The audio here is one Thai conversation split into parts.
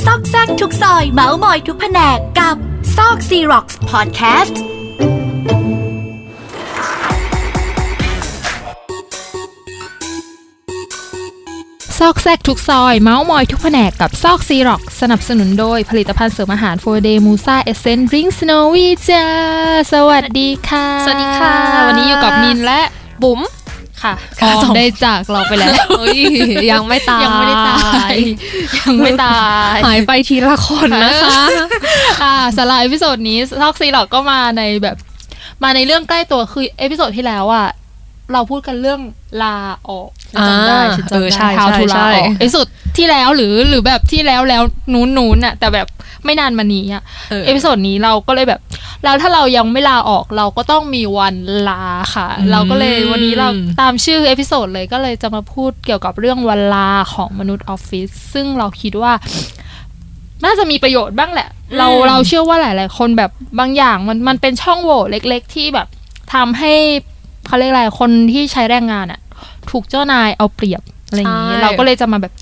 ซอกแซกทุกซอยเมาส์มอยทุกแผนกกับซอกซีร็อกส์พอดแคสต์ซอกแซกทุกซอย เมาส์มอยทุกแผนกกับซอกซีร็อกสนับสนุนโดยผลิตภัณฑ์เสริมอาหาร4Days Musa Essence Drink Snowy จ้าสวัสดีค่ะ สวัสดีค่ะ วันนี้อยู่กับมินและบุ๋ม ค่ะอค่ะอมสองได้จากเราไปแล้วเอ้ยยังไม่ตายยังไม่ได้ตายยังไม่ตายหายไปทีละคนนะคะอ่าสำหรับ episode นี้ซอกซีร็อกก็มาในแบบมาในเรื่องใกล้ตัวคือ episode ที่แล้วอะเราพูดกันเรื่องลาออกฉันจำได้อ่าฉันเออจำใช่ได้ How ใช่ to ลาใช่ออก episode ที่แล้วหรือหรือแบบที่แล้วแล้วนู้นนู้นอะแต่แบบไม่นานมานี้อะเออ episode นี้เราก็เลยแบบ แล้วถ้าเรายังไม่ลาออกเราก็ต้องมีวันลาค่ะอืมเราก็เลยวันนี้เราตามชื่อ episode เลยก็เลยจะมาพูดเกี่ยวกับเรื่องวันลาของมนุษย์ออฟฟิศซึ่งเราคิดว่าน่าจะมีประโยชน์บ้างแหละ เราอืมเราเชื่อว่าหลาย ๆ คนแบบบางอย่างมันมันเป็นช่องโหว่เล็ก ๆ ที่แบบทำให้เขาเรียกอะไรคนที่ใช้แรงงานอะถูกเจ้านายเอาเปรียบอะไรอย่างนี้ เราก็เลยจะมาแบบ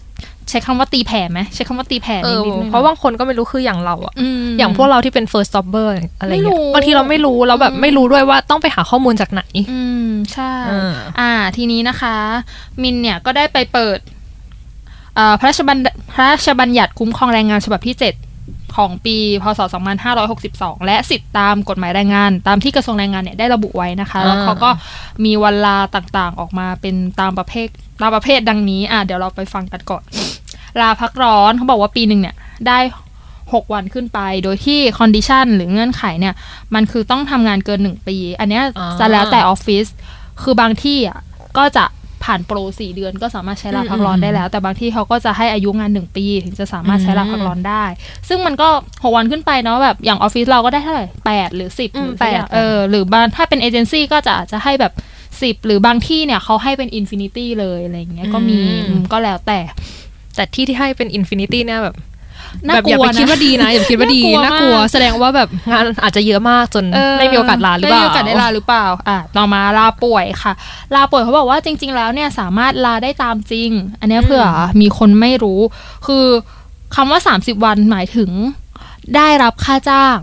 ใช้คำว่าตีแผ่ไหมใช้คำว่าตีแผ่เอนิดอนิดนึงเพราะบางคนก็ไม่รู้คืออย่างเราอะมอย่างพวกเราที่เป็น first jobber อะไรไม่รู้เงี้ยบางทีเราไม่รู้แล้วแบบอืมไม่รู้ด้วยว่าต้องไปหาข้อมูลจากไหน อืมใช่เอออ่า ทีนี้นะคะ มินเนี่ยก็ได้ไปเปิดเอ่อพระราชบัญพระราชบัญญัติคุ้มครองแรงงานฉบับที่ 7 ของปี พศ 2562 และสิทธิตามกฎหมายแรงงาน ตามที่กระทรวงแรงงานเนี่ยได้ระบุไว้นะคะ แล้วเขาก็มีวันลาต่างๆออกมาเป็นตามประเภทตามประเภทดังนี้ อะเดี๋ยวเราไปฟังกันก่อน ลาพักร้อนเขาบอกว่าปีหนึ่งเนี่ยได้ 6 วันขึ้นไป โดยที่ condition หรือเงื่อนไขเนี่ย มันคือต้องทำงานเกิน 1 ปี อันเนี้ยอ่าจะแล้วแต่ออฟฟิศคือบางที่อะก็จะผ่านโปรสี่เดือนก็สามารถใช้ลาพักร้อนได้แล้ว แต่บางที่เขาก็จะให้อายุงานหนึ่งปี ถึงจะสามารถใช้ลาพักร้อนได้ ซึ่งมันก็หกวันขึ้นไปเนาะแบบอย่างออฟฟิศเราก็ได้เท่าไหร่แปดหรือสิบอืมหรือสักอย่างแปดเออหรือบางถ้าเป็นเอเจนซี่ก็จะอาจจะให้แบบสิบหรือบางที่เนี่ยเขาให้เป็น infinity เลยอะไรอย่างเงี้ยก็มีอืมก็แล้วแต่ แต่ที่ที่ให้เป็น infinity เนี่ยแบบน่าแบบกอย่าลัวไปคิดนะว่าดีนะอย่าไปคิดว่าดีน่ากลัวน่ากลัวมากแสดงว่าแบบงานอาจจะเยอะมากจนเออไม่มีโอกาสลาหรือเปล่าไม่มีโอกาสได้ลาหรือเปล่าอะต่อมาลาป่วยค่ะ ลาป่วยเขาบอกว่าจริง ๆ แล้วเนี่ยสามารถลาได้ตามจริง อันเนี้ยอืมเผื่อมีคนไม่รู้ คือคำว่า 30 วันหมายถึงได้รับค่าจ้าง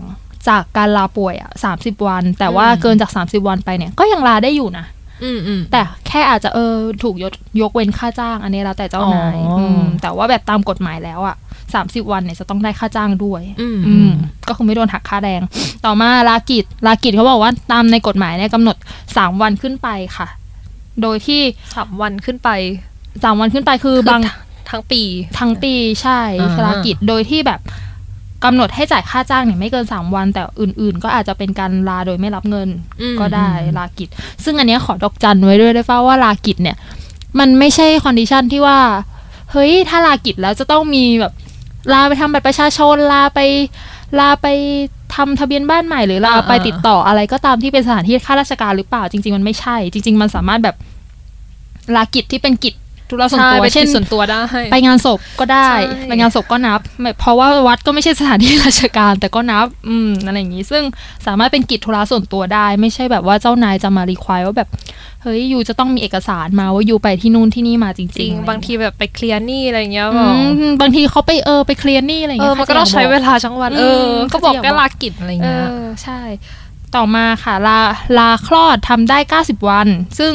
จากการลาป่วยอะสาวัน แต่ว่าเกินจาก 30 วันไปเนี่ยก็ยังลาได้อยู่นะอืมอืม แต่แค่อาจจะเออถูกยกยกเว้นค่าจ้าง อันนี้แล้วแต่เจ้านายอ๋ออืมแต่ว่าแบบตามกฎหมายแล้วอะสามสิบวันเนี่ยจะต้องได้ค่าจ้างด้วย อืมอืมก็คือไม่โดนหักค่าแรงต่อมาลากิจลากิจเขาบอกว่าตามในกฎหมายเนี่ยกำหนดสามวันขึ้นไปค่ะ โดยที่สามวันขึ้นไปสามวันขึ้นไปคือบางทั้งปี ทั้งปีใช่อ่าลากิจโดยที่แบบ กำหนดให้จ่ายค่าจ้างเนี่ยไม่เกินสามวัน แต่อื่น ๆ ก็อาจจะเป็นการลาโดยไม่รับเงินอืมก็ได้อืมลากิจ ซึ่งอันเนี้ยขอดอกจันไว้ด้วยได้ป่าว่าลากิจเนี่ย มันไม่ใช่ condition ที่ว่า เฮ้ย ถ้าลากิจแล้วจะต้องมีแบบ ลาไปทำบัตรประชาชนลาไป ลาไปทำทะเบียนบ้านใหม่หรือลาไปอ่าติดต่ออะไรก็ตามที่เป็นสถานที่ข้าราชการหรือเปล่าจริง ๆ มันไม่ใช่ จริง ๆ มันสามารถแบบลากิจที่เป็นกิจ ธุระส่วนใช่ตัวเป็นเช่นกิจส่วนตัวได้ ไปงานศพก็ได้ใช่ไปงานศพก็นับไม่เพราะว่าวัดก็ไม่ใช่สถานที่ราชการ แต่ก็นับ อืมอะไรอย่างนี้ ซึ่งสามารถเป็นกิจธุระส่วนตัวได้ ไม่ใช่แบบว่าเจ้านายจะมารีควายว่าแบบเฮ้ยยูจะต้องมีเอกสารมาว่ายูไปที่นู่นที่นี่มาจริงๆจริงอะไรอย่บางทีแบบไปเคลียร์หนี้อะไรเงี้ยอืบอกมบางทีเขาไปเออไปเคลียร์หนี่อะไรอย่างเอเงี้อยมันก็ต้องใช้เวลาทั้งวันเออมก็บอกเขาจะแค่ยาลากิจอะไรเอเงี้ยอใช่ ต่อมาค่ะลาลาคลอดทำได้ 90 วัน ซึ่ง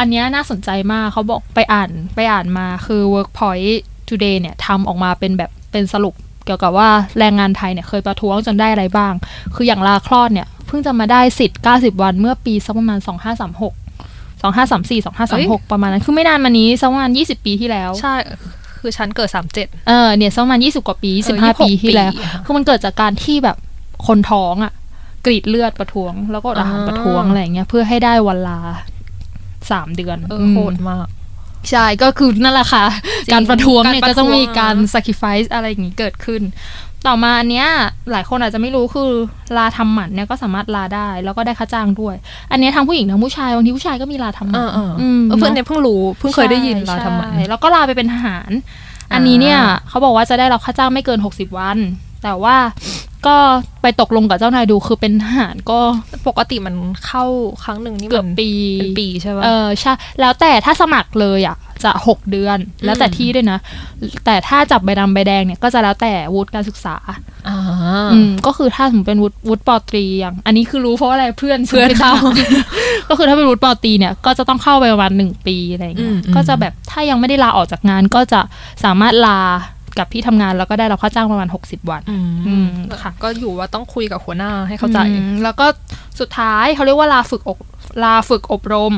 อันเนี้ยน่าสนใจมากเขาบอกไปอ่านไปอ่านมาคือ Workpoint Today เนี่ยทำออกมาเป็นแบบเป็นสรุปเกี่ยวกับว่าแรงงานไทยเนี่ยเคยประท้วงจนได้อะไรบ้าง คืออย่างลาคลอดเนี่ยเพิ่งจะมาได้สิทธิ์ 90 วันเมื่อปีสักประมาณ 2536 2534 2536 ประมาณนั้น คือไม่นานมานี้สักประมาณ 20 ปีที่แล้ว ใช่ คือฉันเกิดสามเจ็ดเออ เนี่ยสักประมาณ 20 กว่าปีเออ25ปีที่แล้วปีค่ะคือมันเกิดจากการที่แบบคนท้องอะ่ะ กรีดเลือดประท้วง แล้วก็อดอาหารอ่าประท้วงอะไรอย่างเงี้ย เพื่อให้ได้วันลา สามเดือนเออโหดมมาก ใช่ก็คือนั่นแหละค่ะจริงการประท้วงเนี่ยการประท้วงก็ต้องมีการ sacrifice อะไรอย่างงี้เกิดขึ้น ต่อมาอันเนี้ยหลายคนอาจจะไม่รู้คือลาทำหมันเนี่ยก็สามารถลาได้ แล้วก็ได้ค่าจ้างด้วย อันเนี้ยทั้งผู้หญิงทั้งผู้ชายบางทีผู้ชายก็มีลาทำหมัเอนอเอออืมเออเพื่อนเนเนี่อะยเพิ่งรู้เพิ่งเคยได้ยินลาทำหมันใช่แล้วก็ลาไปเป็นทหาร อันนี้เนี่ยเขาบอกว่าจะได้รับค่าจ้างไม่เกิน60วัน แต่ว่า ก็ไปตกลงกับเจ้านายดูคือเป็นทหารก็ปกติมันเข้าครั้งหนึ่งนี่เกือบมันปีเป็นปีใช่ป่ะเออใช่แล้วแต่ถ้าสมัครเลยอะจะหกเดือน แล้วแต่ที่ด้วยนะ แต่ถ้าจับใบดำใบแดงเนี่ยก็จะแล้วแต่วุฒิการศึกษาอ่าอืมก็คือถ้าสมมติเป็นวุฒิวุฒิปอตรีอย่าง อันนี้คือรู้เพราะอะไรเพื่อนเพื่อนซื้ไปเข้าสมัครก็คือถ้าเป็นวุฒิปอตรีเนี่ย ก็จะต้องเข้าไปประมาณหนึ่งปีอะไรอย่างเงี้ยอืมอืมก็จะแบบถ้ายังไม่ได้ลาออกจากงานก็จะสามารถลา กับที่ทำงานแล้วก็ได้รับค่าจ้างประมาณ 60 วันอืมอืมค่ะก็อยู่ว่าต้องคุยกับหัวหน้าให้เข้าใจอืมแล้วก็สุดท้ายเขาเรียกว่าลาฝึกอบลาฝึกอบรม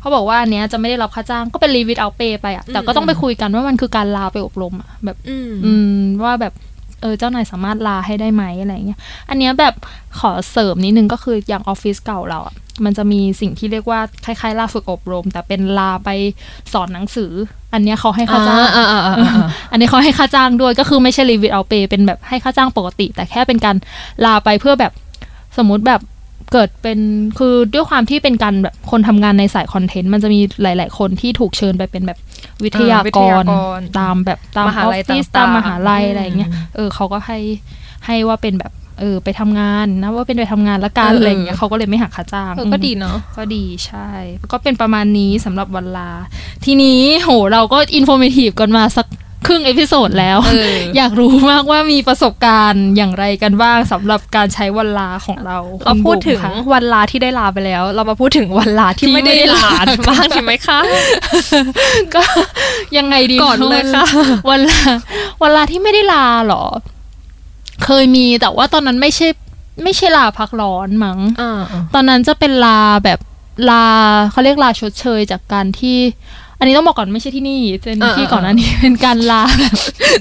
เขาบอกว่าอันเนี้ยจะไม่ได้รับค่าจ้างก็เป็นรีวิทเอาเปไปอะแต่ก็ต้องไปคุยกันว่ามันคือการลาไปอบรมอะแบบอืมอืมว่าแบบ เออเจ้านายสามารถลาให้ได้ไหมอะไรเงี้ย อันเนี้ยแบบขอเสริมนิดนึงก็คืออย่างออฟฟิศเก่าเราอะมันจะมีสิ่งที่เรียกว่าคล้ายๆลาฝึกอบรม แต่เป็นลาไปสอนหนังสือ อันเนี้ยเขาให้ค่าจ้างอ่าอ่าอ่าอ่าอันนี้เขาให้ค่าจ้างด้วยก็คือไม่ใช่รีวิวเอาเปเป็นแบบให้ค่าจ้างปกติ แต่แค่เป็นการลาไปเพื่อแบบสมมุติแบบ เกิดเป็นคือด้วยความที่เป็นการแบบคนทำงานในสายคอนเทนต์มันจะมีหลาย ๆ คนที่ถูกเชิญไปเป็นแบบวิทยาวิกทยารกรตามแบบตามมอหาอฟลัยฟิศต่างๆตามมหาลัยอะไรอย่างเงี้ยอืมเออเขาก็ให้ให้ว่าเป็นแบบเออไปทำงานนะว่าเป็นไปทำงานละกันเออออะไรอย่างเงี้ยเขาก็เลยไม่หักค่าจ้างเออก็ดีเนาะก็ดีใช่ ก็เป็นประมาณนี้สำหรับวันลา ทีนี้โหเราก็ informative กันมาสัก ครึ่ง episode แล้วเอออยากรู้มากว่ามีประสบการณ์อย่างไรกันบ้างสำหรับการใช้วันลาของเรา เราคุณพูดถึงบุ๋มคะวันลาที่ได้ลาไปแล้ว เรามาพูดถึงวันลาที่ที่ไม่ได้ไม่ได้ลาลาบ้างดีไหมคะ ก็ยังไงดีก่อนเลยค่ะวันลาวันลาที่ไม่ได้ลาเหรอ เคยมีแต่ว่าตอนนั้นไม่ใช่ ไม่ใช่ลาพักร้อนมั้งอ่าตอนนั้นจะเป็นลาแบบลาเขาเรียกลาชดเชยจากการที่ อันนี้ต้องบอกก่อนไม่ใช่ที่นี่เป็นเออที่เออก่อนหน้านี้เป็นการลาแบบ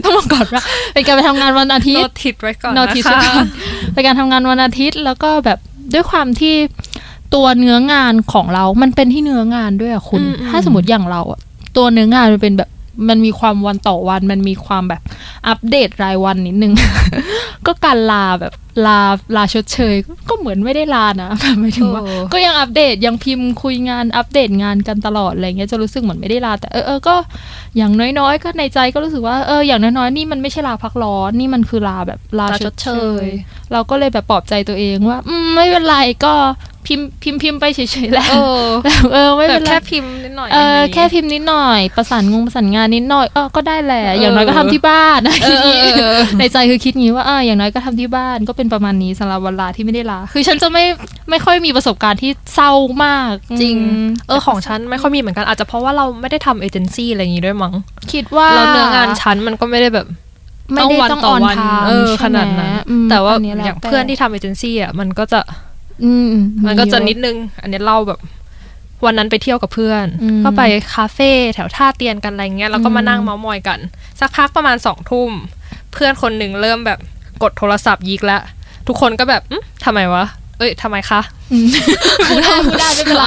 ต้องบอกก่อนว่าเป็นการไปทำงานวันอาทิโนตย์ติดไว้ก่อนโนนะติสคะเป็นการทำงานวันอาทิตย์ แล้วก็แบบด้วยความที่ตัวเนื้องานของเรา มันเป็นที่เนื้องานด้วยอะคุณอืมอืมถ้าสมมติอย่างเราอะตัวเนื้องานมันเป็นแบบมันมีความวันต่อวัน มันมีความแบบอัปเดตรายวันนิดนึง ก็การลาแบบลาลาชดเชย ก็เหมือนไม่ได้ลานะแบบหมายถึงว่าเออก็ยังอัปเดตยังพิมพ์คุยงานอัปเดตงานกันตลอดอะไรเงี้ยจะรู้สึกเหมือนไม่ได้ลา แต่เออเออก็อย่างน้อยๆ ก็ในใจก็รู้สึกว่าเอออย่างน้อยๆนี่มันไม่ใช่ลาพักร้อนนี่มันคือลาแบบลาลาชชดดเชเชยยเราก็เลยแบบปลอบใจตัวเองว่า อืมไม่เป็นไรก็ พิมพ์พิมพ์พิมพ์ไปเฉยๆแหล้วเออเออไม่แบเป็บนไรแค่พิมพ์นิดหน่อยเอออย่างนี้แค่พิมพ์นิดหน่อย ประสานงงประสานงานนิดหน่อยเออก็ได้แหละเอออย่างน้อยก็ทำที่บ้านนะเออเออเออในใจคือคิดงี้ว่าเอออย่างน้อยก็ทำที่บ้านก็เป็นประมาณนี้สำหรับวันลาที่ไม่ได้ลาคือฉันจะไม่ไม่ค่อยมีประสบการณ์ที่เศร้ามากจริงอืมเออของฉันไม่ค่อยมีเหมือนกันอาจจะเพราะว่าเราไม่ได้ทำเอเจนซี่อะไรอย่างงี้ด้วยมั้งคิดว่าแล้วเนื้องานฉันมันก็ไม่ได้แบบไม่ได้วันต้องต่อออนวันไทม์เออใช่ไหมขนาดนั้นอืมแต่ว่าอันนี้แล้วอย่างแต่เพื่อนที่ทำเอเจนซี่อะมันก็จะอื มมันก็จะเยอนิดนึง อันนี้เล่าแบบ วันนั้นไปเที่ยวกับเพื่อนอืมก็ไปคาเฟ่แถวท่าเตียนกันอะไรเงี้ยแล้วก็มาอืมนั่งเมาส์มอยกัน สักพักประมาณสองทุ่ม เพื่อนคนหนึ่งเริ่มแบบกดโทรศัพท์ยิกแล้ว ทุกคนก็แบบอืมทำไมวะ เอ้ยทำไมคะอืมพูดได้พูดได้ไม่เป็นไร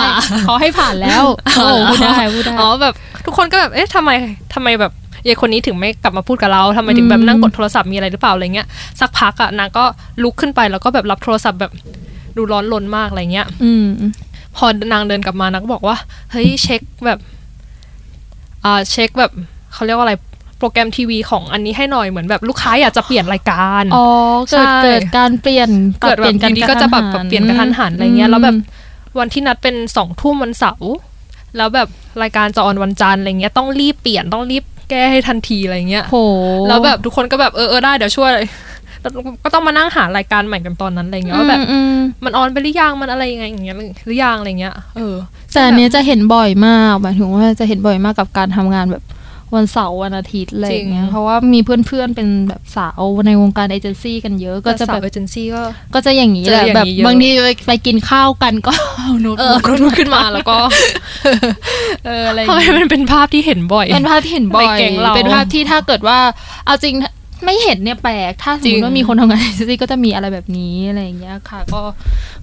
ขอให้ผ่านแล้วโอ้พูดได้พูดได้อ๋อแบบ ทุกคนก็แบบเอ๊ะทำไมทำไมแบบยายคนนี้ถึงไม่กลับมาพูดกับเราทำไมถึงแบอืบมนั่งกดโทรศัพท์มีอะไรหรือเปล่าอะไรเงี้ยสักพักอะนางก็ลุกขึ้นไปแล้วก็แบบรับโทรศัพท์แบบ ดูร้อนรนมากอะไรเงี้ย อืม พอนางเดินกลับมานางก็บอกว่า เฮ้ยเช็คแบบอ่าเช็คแบบเขาเรียกว่าอะไรโปรแกรมทีวีของอันนี้ให้หน่อยเหมือนแบบลูกค้าอยากจะเปลี่ยนรายการอ๋อเกิดใช่เกิดการเปลี่ยนเกิดแบบปรับอยู่ดีก็จะแบบปรับเปลี่ยนกระทันหันอะไรเงี้ยแล้วแบบวันที่นัดเป็นสองทุ่มวันเสาร์แล้วแบบรายการจะออนวันจันทร์อะไรเงี้ยต้องรีบเปลี่ยนต้องรีบแก้ให้ทันทีอะไรเงี้ยโหแล้วแบบทุกคนก็แบบเออเออได้เดี๋ยวช่วยแล้ว ก็ต้องมานั่งหารายการใหม่กันตอนนั้นอะไรเงี้ยว่าแบบอืมมันออนไปหรือยังมันอะไรยังไงอย่างเงี้ยหรือยังอะไรเงี้ยเออแต่อันเนี้ยจะเห็นบ่อยมากหมายถึงว่าจะเห็นบ่อยมากกับการทำงานแบบวันเสาร์วันอาทิตย์อะไรอย่างเงี้ยจริงเพราะว่ามีเพื่อนๆเป็นแบบสาวในวงการเอเจนซี่กันเยอะ ก็จะแบบเอเจนซี่ก็ก็จะอย่างนี้แหละเจออย่างนี้แบบเยอะบางทีไปไปกินข้าวกันก็เอาโน้ตเออบุ๊กก็ลุกขึ้นมาแล้วก็เอออะไรอย่างทำไมเงี้ยมันเป็นภาพที่เห็นบ่อยเป็นภาพที่เห็นบ่อยในแก๊งเราเป็นภาพที่ถ้าเกิดว่าเอาจริง ไม่เห็นเนี่ยแปลก ถ้าสมจริมงติว่ามีคนทำงานเอเจนซี่ก็จะมีอะไรแบบนี้อะไรอย่างเงี้ยค่ะ ก็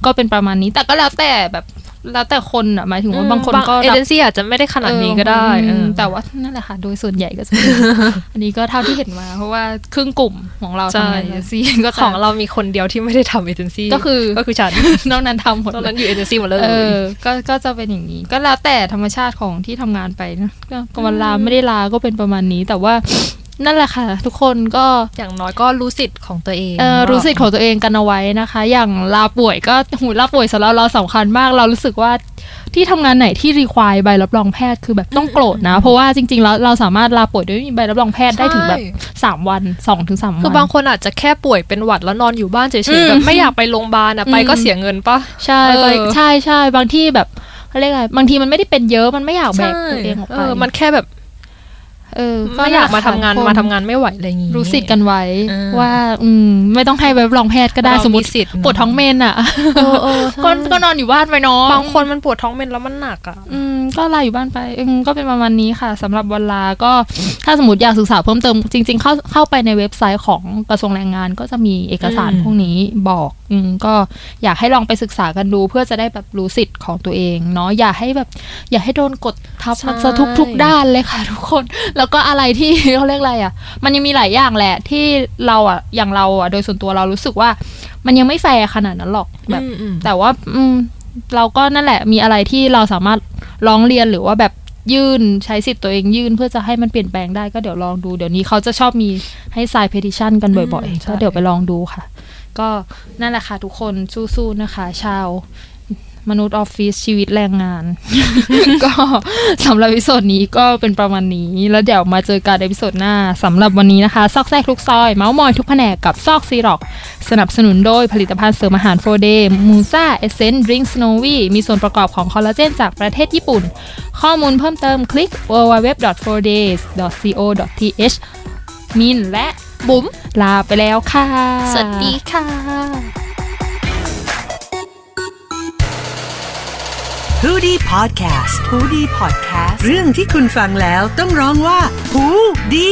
ก็เป็นประมาณนี้ แต่ก็แล้วแต่แบบแล้วแต่คนอะหมายถึงว่าบางคนก็เอเจนซี่อาจจะไม่ได้ขนาดนี้ก็ได้เออเออแต่ว่านั่นแหละค่ะ โดยส่วนใหญ่ก็จะอันนี้ก็เท่าที่เห็นมา เพราะว่าครึ่งกลุ่มของเราใช่ทำงานเอเจนซี่ก็จะของเรามีคนเดียวที่ไม่ได้ทำเอเจนซี่ก็คือก็คือฉันนอกนั้นทำหมดตอนเลนั้ยนอยู่เอเจนซี่หมดเลยเออก็ก็จะเป็นอย่างนี้ ก็แล้วแต่ธรรมชาติของที่ทำงานไปนะก็ก็วันลาไม่ได้ลาก็เป็นประมาณนี้แต่ว่า นั่นแหละค่ะ ทุกคนก็อย่างน้อยก็รู้สิทธิ์ของตัวเองเออรู้สิทธิ์ของตัวเองกันเอาไว้นะคะ อย่างลาป่วยก็หูลาป่วยสำหรับเราสำคัญมาก เรารู้สึกว่าที่ทำงานไหนที่รีควายใบรับรองแพทย์คือแบบต้องโกรธนะ เพราะว่าจริงๆแล้วเราสามารถลาป่วยโดยไม่มีใบรับรองแพทย์ได้ถึงแบบใช่สามวันสองถึงสามวันคือบางคนอาจจะแค่ป่วยเป็นหวัดแล้วนอนอยู่บ้านเฉอืยมๆแบบไม่อยากไปโรงพยาบาลอะไปอืมก็เสียเงินปะใช่เออไปใช่ใช่บางที่แบบเขาเรียกอะไรบางทีมันไม่ได้เป็นเยอะมันไม่อยากแบกตัวเองออกเอไปอมันแค่แบบ เออไม่อยากมาทำงานทุกคมาทำงานไม่ไหวอะไรอย่างงี้รู้สิทธิ์กันไว้เออว่า อืมไม่ต้องให้ใบรับรองแพทย์ก็ได้เราสมมติสิทธิ์ปวดท้องเมนอะเออเออใช่ก็ก็นอนอยู่บ้านไปเนาะบางคนมันปวดท้องเป็นแล้วมันหนักอะอืมก็ลาอยู่บ้านไปอืมก็เป็นประมาณนี้ค่ะสำหรับวันลาก็ถ้าสมมติอยากศึกษาเพิ่มเติมจริง ๆ เข้าเข้าไปในเว็บไซต์ของกระทรวงแรงงานก็จะมีเอกสารพวกนี้บอกอืมก็อยากให้ลองไปศึกษากันดู เพื่อจะได้แบบรู้สิทธิ์ของตัวเองเนาะอย่าให้แบบ อย่าให้โดนกดทับมันซะทุกทุกด้านเลยค่ะ ทุกคน แล้วก็อะไรที่เขาเรียกอะไรอะ มันยังมีหลายอย่างแหละ ที่เราอะอย่างเราอะโดยส่วนตัวเรารู้สึกว่า มันยังไม่แฟร์ขนาดนั้นหรอกแบบอืมอืมแต่ว่า อืม เราก็นั่นแหละ มีอะไรที่เราสามารถร้องเรียนหรือว่าแบบยื่นใช้สิทธิ์ตัวเองยื่นเพื่อจะให้มันเปลี่ยนแปลงได้ก็เดี๋ยวลองดู เดี๋ยวนี้เขาจะชอบมีให้ sign petition กันบ่อยอืมๆใช่ก็เดี๋ยวไปลองดูค่ะ ก็นั่นแหละค่ะทุกคนสู้ๆนะคะ ชาวมนุษย์ออฟฟิศชีวิตแรงงาน ก็สำหรับ episode นี้ก็เป็นประมาณนี้ แล้วเดี๋ยวมาเจอกันใน episode หน้าสำหรับวันนี้นะคะ ซอกแซกทุกซอย เมาส์มอยทุกแผนกกับซอกซีร็อก สนับสนุนโดยผลิตภัณฑ์เสริมอาหาร4Days Musa Essence Drink Snowy มีส่วนประกอบของคอลลาเจนจากประเทศญี่ปุ่น ข้อมูลเพิ่มเติมคลิก www.4days.co.th มินและ บุ๋มลาไปแล้วค่ะ สวัสดีค่ะ h o ดี้พอดแคสต์ฮูดี้พอดแคสต์เรื่องที่คุณฟังแล้วต้องร้องว่าหูดี